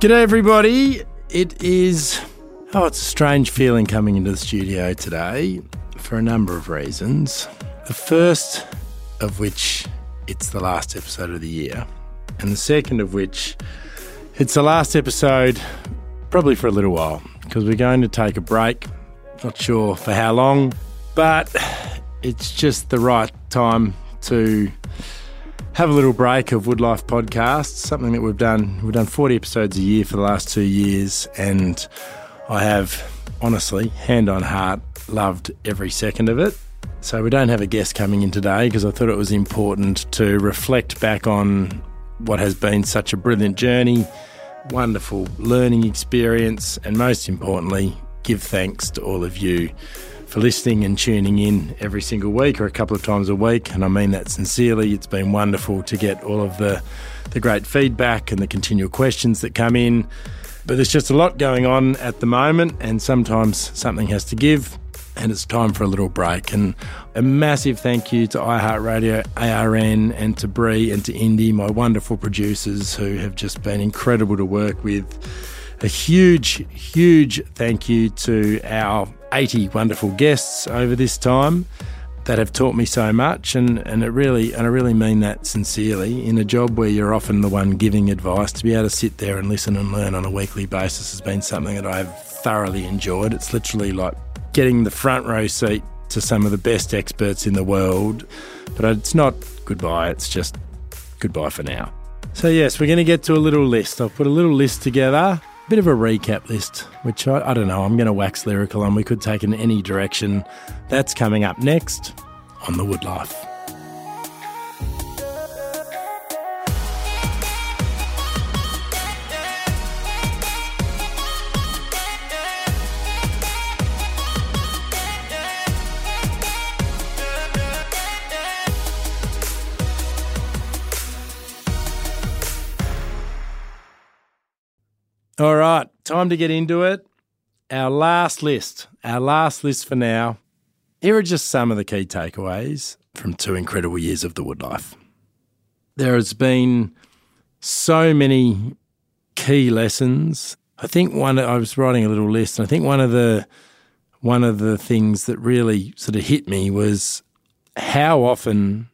G'day, everybody. It is, oh, it's a strange feeling coming into the studio today for a number of reasons. The first of which, it's the last episode of the year. And the second of which, it's the last episode probably for a little while because we're going to take a break. Not sure for how long, but it's just the right time to have a little break of Woodlife podcasts, something that we've done. We've done 40 episodes a year for the last two years, and I have honestly, hand on heart, loved every second of it. So we don't have a guest coming in today because I thought it was important to reflect back on what has been such a brilliant journey, wonderful learning experience, and most importantly, give thanks to all of you for listening and tuning in every single week or a couple of times a week. And I mean that sincerely. It's been wonderful to get all of the, the great feedback and the continual questions that come in. But there's just a lot going on at the moment, and sometimes something has to give, and it's time for a little break. And a massive thank you to iHeartRadio, ARN, and to Bree and to Indy, my wonderful producers who have just been incredible to work with. A huge, huge thank you to our 80 wonderful guests over this time that have taught me so much and, and it really and I really mean that sincerely in a job where you're often the one giving advice to be able to sit there and listen and learn on a weekly basis has been something that I've thoroughly enjoyed. It's literally like getting the front row seat to some of the best experts in the world. But it's not goodbye, it's just goodbye for now. So yes, we're going to get to a little list. I've put a little list together bit of a recap list, which I, I don't know, I'm going to wax lyrical and we could take in any direction. That's coming up next on The Woodlife. Time to get into it. Our last list, our last list for now. Here are just some of the key takeaways from two incredible years of the Woodlife. There has been so many key lessons. I think one I was writing a little list, and I think one of the one of the things that really sort of hit me was how often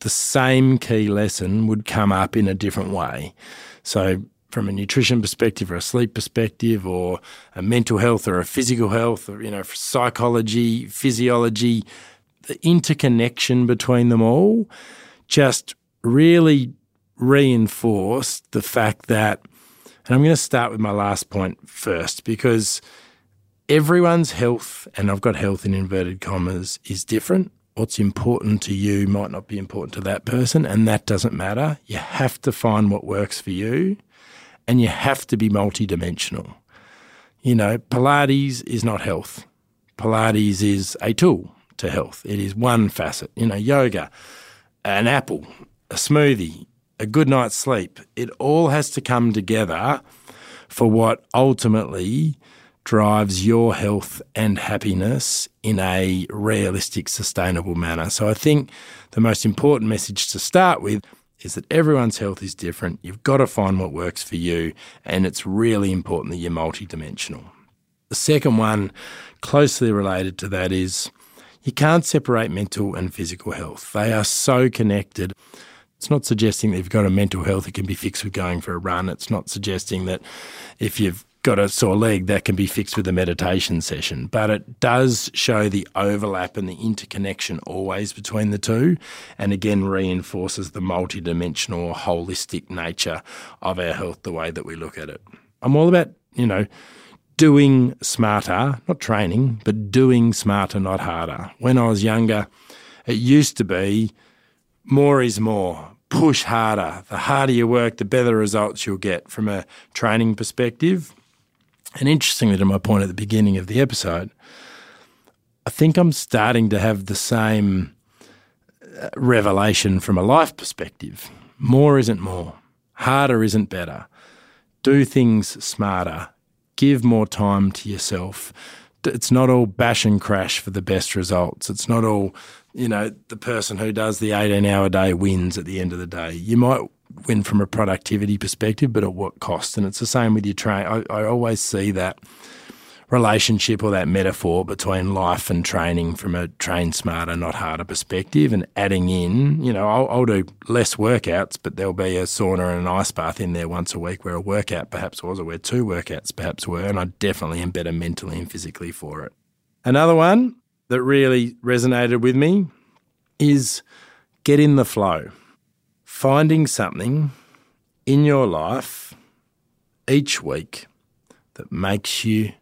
the same key lesson would come up in a different way. So from a nutrition perspective or a sleep perspective or a mental health or a physical health or, you know, psychology, physiology, the interconnection between them all just really reinforced the fact that, and I'm going to start with my last point first because everyone's health, and I've got health in inverted commas, is different. What's important to you might not be important to that person, and that doesn't matter. You have to find what works for you and you have to be multidimensional. You know, Pilates is not health. Pilates is a tool to health. It is one facet. You know, yoga, an apple, a smoothie, a good night's sleep. It all has to come together for what ultimately drives your health and happiness in a realistic, sustainable manner. So I think the most important message to start with is that everyone's health is different. You've got to find what works for you, and it's really important that you're multidimensional. The second one, closely related to that, is you can't separate mental and physical health. They are so connected. It's not suggesting that if you've got a mental health, it can be fixed with going for a run. It's not suggesting that if you've got a sore leg, that can be fixed with a meditation session. But it does show the overlap and the interconnection always between the two, and again reinforces the multidimensional, holistic nature of our health, the way that we look at it. I'm all about, you know, doing smarter, not training, but doing smarter, not harder. When I was younger, it used to be more is more. Push harder. The harder you work, the better results you'll get from a training perspective. And interestingly, to my point at the beginning of the episode, I think I'm starting to have the same uh, revelation from a life perspective. More isn't more, harder isn't better. Do things smarter, give more time to yourself. It's not all bash and crash for the best results. It's not all, you know, the person who does the 18 hour day wins at the end of the day. You might win from a productivity perspective, but at what cost? And it's the same with your train. I, I always see that relationship or that metaphor between life and training from a train smarter, not harder perspective, and adding in, you know, I'll, I'll, do less workouts, but there'll be a sauna and an ice bath in there once a week where a workout perhaps was, or where two workouts perhaps were, and I definitely am better mentally and physically for it. Another one that really resonated with me is get in the flow. Finding something in your life each week that makes you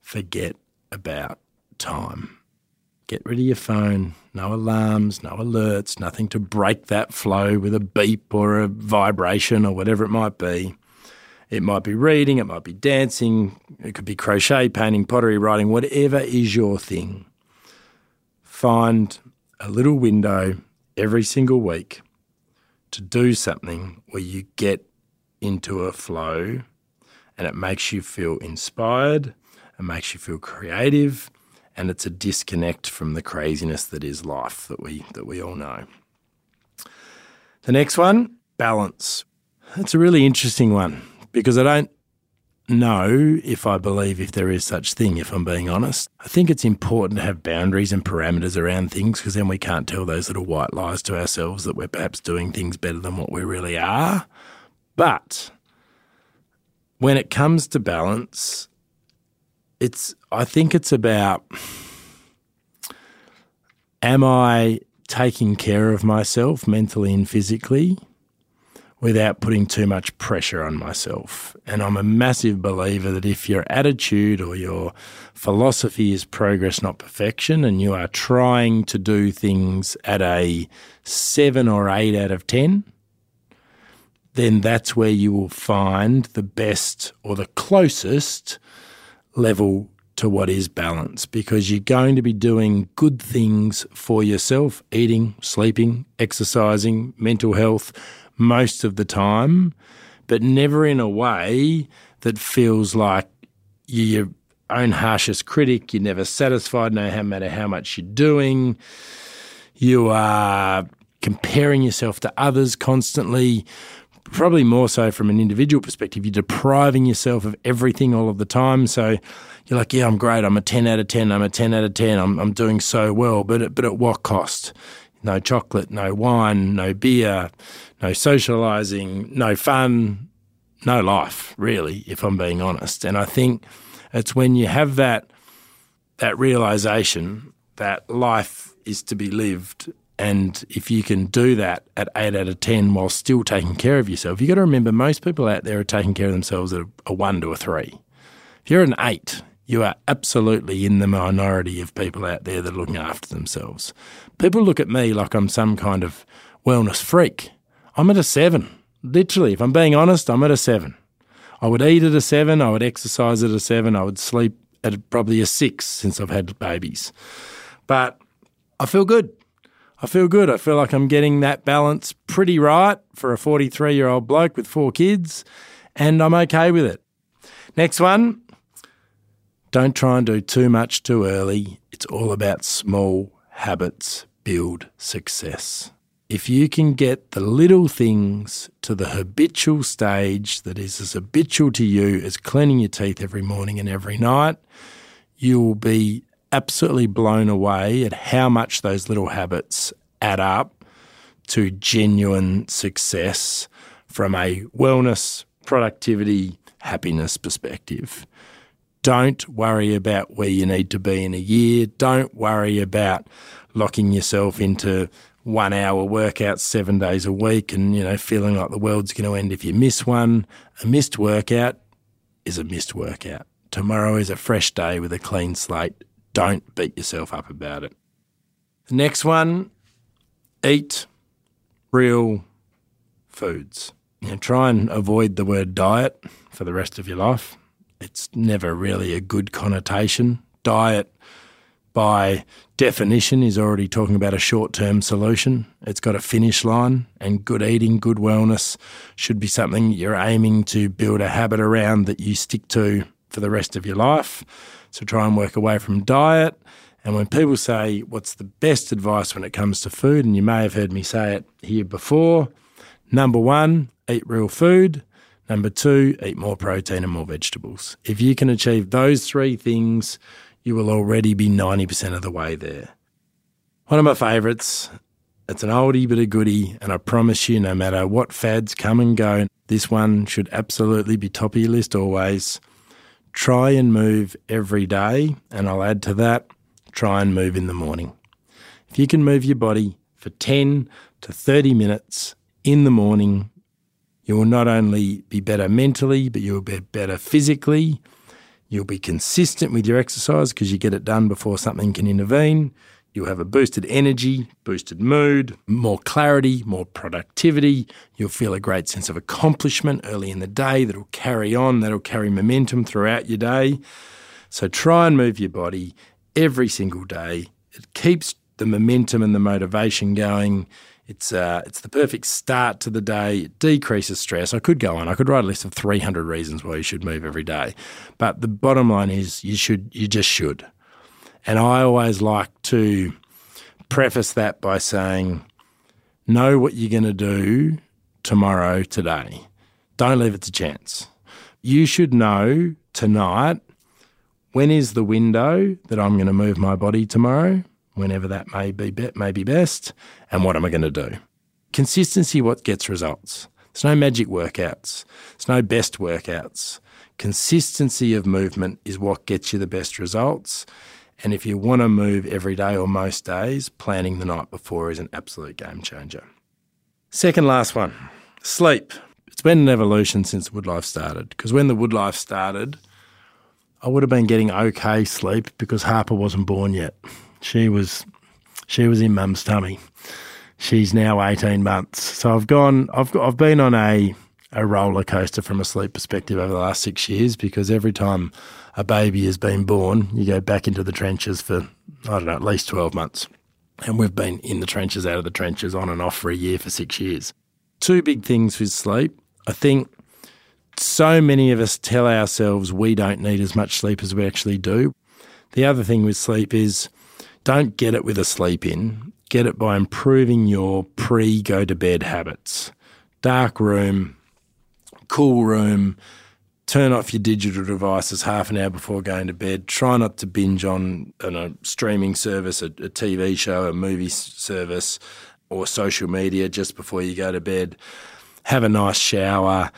forget about time. Get rid of your phone, no alarms, no alerts, nothing to break that flow with a beep or a vibration or whatever it might be. It might be reading, it might be dancing, it could be crochet, painting, pottery, writing, whatever is your thing. Find a little window every single week to do something where you get into a flow and it makes you feel inspired it makes you feel creative, and it's a disconnect from the craziness that is life that we that we all know. The next one, balance. It's a really interesting one because I don't know if I believe if there is such thing, if I'm being honest. I think it's important to have boundaries and parameters around things because then we can't tell those little white lies to ourselves that we're perhaps doing things better than what we really are. But when it comes to balance, it's I think it's about am I taking care of myself mentally and physically without putting too much pressure on myself. And I'm a massive believer that if your attitude or your philosophy is progress, not perfection, and you are trying to do things at a seven or eight out of 10, then that's where you will find the best or the closest level to what is balance because you're going to be doing good things for yourself eating, sleeping, exercising, mental health most of the time, but never in a way that feels like you're your own harshest critic. You're never satisfied, no matter how much you're doing. You are comparing yourself to others constantly probably more so from an individual perspective. You're depriving yourself of everything all of the time. So you're like, yeah, I'm great. I'm a 10 out of 10. I'm a 10 out of 10. I'm, I'm doing so well. But, but at what cost? No chocolate, no wine, no beer, no socializing, no fun, no life, really, if I'm being honest. And I think it's when you have that, that realization that life is to be lived and if you can do that at eight out of 10 while still taking care of yourself, you've got to remember most people out there are taking care of themselves at a one to a three. If you're an eight, you are absolutely in the minority of people out there that are looking after themselves. People look at me like I'm some kind of wellness freak. I'm at a seven. Literally, if I'm being honest, I'm at a seven. I would eat at a seven, I would exercise at a seven, I would sleep at probably a six since I've had babies. But I feel good. I feel good. I feel like I'm getting that balance pretty right for a 43 year old bloke with four kids, and I'm okay with it. Next one don't try and do too much too early. It's all about small habits build success. If you can get the little things to the habitual stage that is as habitual to you as cleaning your teeth every morning and every night, you will be absolutely blown away at how much those little habits add up to genuine success from a wellness, productivity, happiness perspective. Don't worry about where you need to be in a year. Don't worry about locking yourself into one hour workouts seven days a week and, you know, feeling like the world's going to end if you miss one. A missed workout is a missed workout. Tomorrow is a fresh day with a clean slate. Don't beat yourself up about it. The next one, eat real foods. You know, try and avoid the word diet for the rest of your life. It's never really a good connotation. Diet, by definition, is already talking about a short term solution. It's got a finish line, and good eating, good wellness should be something you're aiming to build a habit around that you stick to for the rest of your life. So try and work away from diet. And when people say, What's the best advice when it comes to food? And you may have heard me say it here before number one, eat real food. Number two, eat more protein and more vegetables. If you can achieve those three things, you will already be 90% of the way there. One of my favourites, it's an oldie but a goodie, and I promise you, no matter what fads come and go, this one should absolutely be top of your list always. Try and move every day, and I'll add to that, try and move in the morning. If you can move your body for 10 to 30 minutes in the morning, you will not only be better mentally, but you will be better physically. You'll be consistent with your exercise because you get it done before something can intervene. You'll have a boosted energy, boosted mood, more clarity, more productivity. You'll feel a great sense of accomplishment early in the day that'll carry on, that'll carry momentum throughout your day. So try and move your body every single day. It keeps the momentum and the motivation going. It's uh, it's the perfect start to the day. It decreases stress. I could go on. I could write a list of 300 reasons why you should move every day. But the bottom line is you should you just should. And I always like to preface that by saying know what you're going to do tomorrow today. Don't leave it to chance. You should know tonight when is the window that I'm going to move my body tomorrow whenever that may be, be may be best, and what am I going to do? Consistency what gets results. There's no magic workouts. There's no best workouts. Consistency of movement is what gets you the best results. And if you want to move every day or most days, planning the night before is an absolute game changer. Second last one sleep. It's been an evolution since Woodlife started because when the Woodlife started, I would have been getting okay sleep because Harper wasn't born yet. She was she was in mum's tummy. She's now 18 months. So I've gone I've I've been on a a roller coaster from a sleep perspective over the last 6 years because every time a baby has been born, you go back into the trenches for I don't know, at least 12 months. And we've been in the trenches out of the trenches on and off for a year for 6 years. Two big things with sleep. I think so many of us tell ourselves we don't need as much sleep as we actually do. The other thing with sleep is don't get it with a sleep in. Get it by improving your pre go to bed habits. Dark room, cool room, turn off your digital devices half an hour before going to bed. Try not to binge on, a streaming service, a, a TV show, a movie service, or social media just before you go to bed. Have a nice shower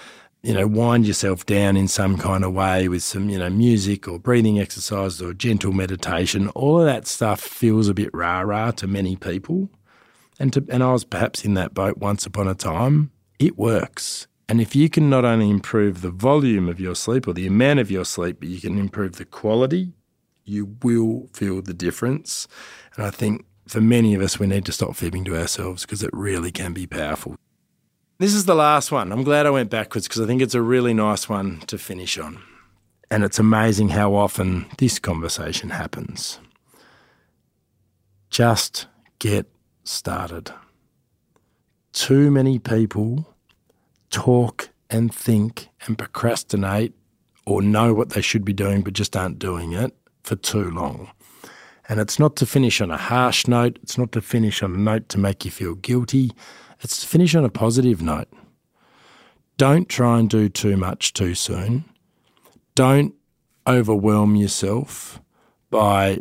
you know, wind yourself down in some kind of way with some, you know, music or breathing exercises or gentle meditation. All of that stuff feels a bit rah rah to many people. And, to, and I was perhaps in that boat once upon a time. It works. And if you can not only improve the volume of your sleep or the amount of your sleep, but you can improve the quality, you will feel the difference. And I think for many of us, we need to stop fibbing to ourselves because it really can be powerful. This is the last one. I'm glad I went backwards because I think it's a really nice one to finish on. And it's amazing how often this conversation happens. Just get started. Too many people talk and think and procrastinate or know what they should be doing but just aren't doing it for too long. And it's not to finish on a harsh note, it's not to finish on a note to make you feel guilty. Let's finish on a positive note. Don't try and do too much too soon. Don't overwhelm yourself by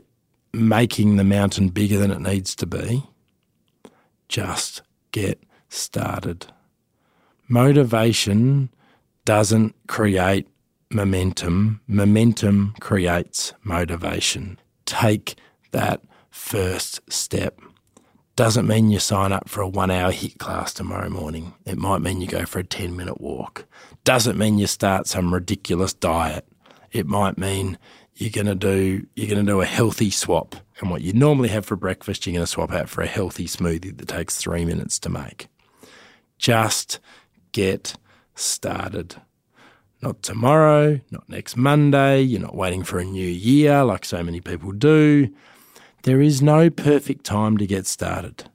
making the mountain bigger than it needs to be. Just get started. Motivation doesn't create momentum, momentum creates motivation. Take that first step. Doesn't mean you sign up for a one hour HIIT class tomorrow morning. It might mean you go for a 10 minute walk. Doesn't mean you start some ridiculous diet. It might mean you're going to do you're going to do a healthy swap and what you normally have for breakfast you're going to swap out for a healthy smoothie that takes 3 minutes to make. Just get started. Not tomorrow, not next Monday, you're not waiting for a new year like so many people do. There is no perfect time to get started,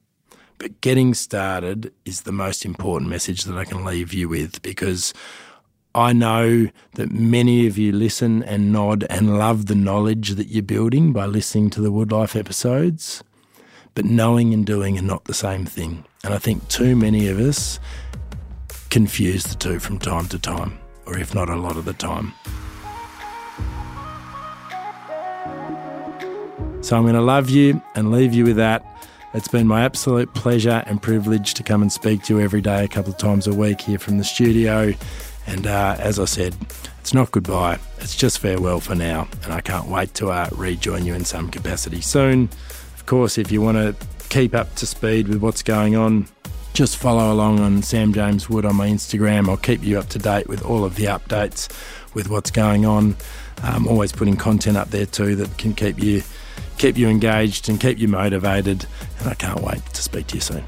but getting started is the most important message that I can leave you with because I know that many of you listen and nod and love the knowledge that you're building by listening to the Woodlife episodes, but knowing and doing are not the same thing. And I think too many of us confuse the two from time to time, or if not a lot of the time. So I'm going to love you and leave you with that. It's been my absolute pleasure and privilege to come and speak to you every day, a couple of times a week here from the studio. And uh, as I said, it's not goodbye, it's just farewell for now. And I can't wait to uh, rejoin you in some capacity soon. Of course, if you want to keep up to speed with what's going on, just follow along on Sam James Wood on my Instagram. I'll keep you up to date with all of the updates with what's going on. I'm always putting content up there too that can keep you keep you engaged and keep you motivated. And I can't wait to speak to you soon.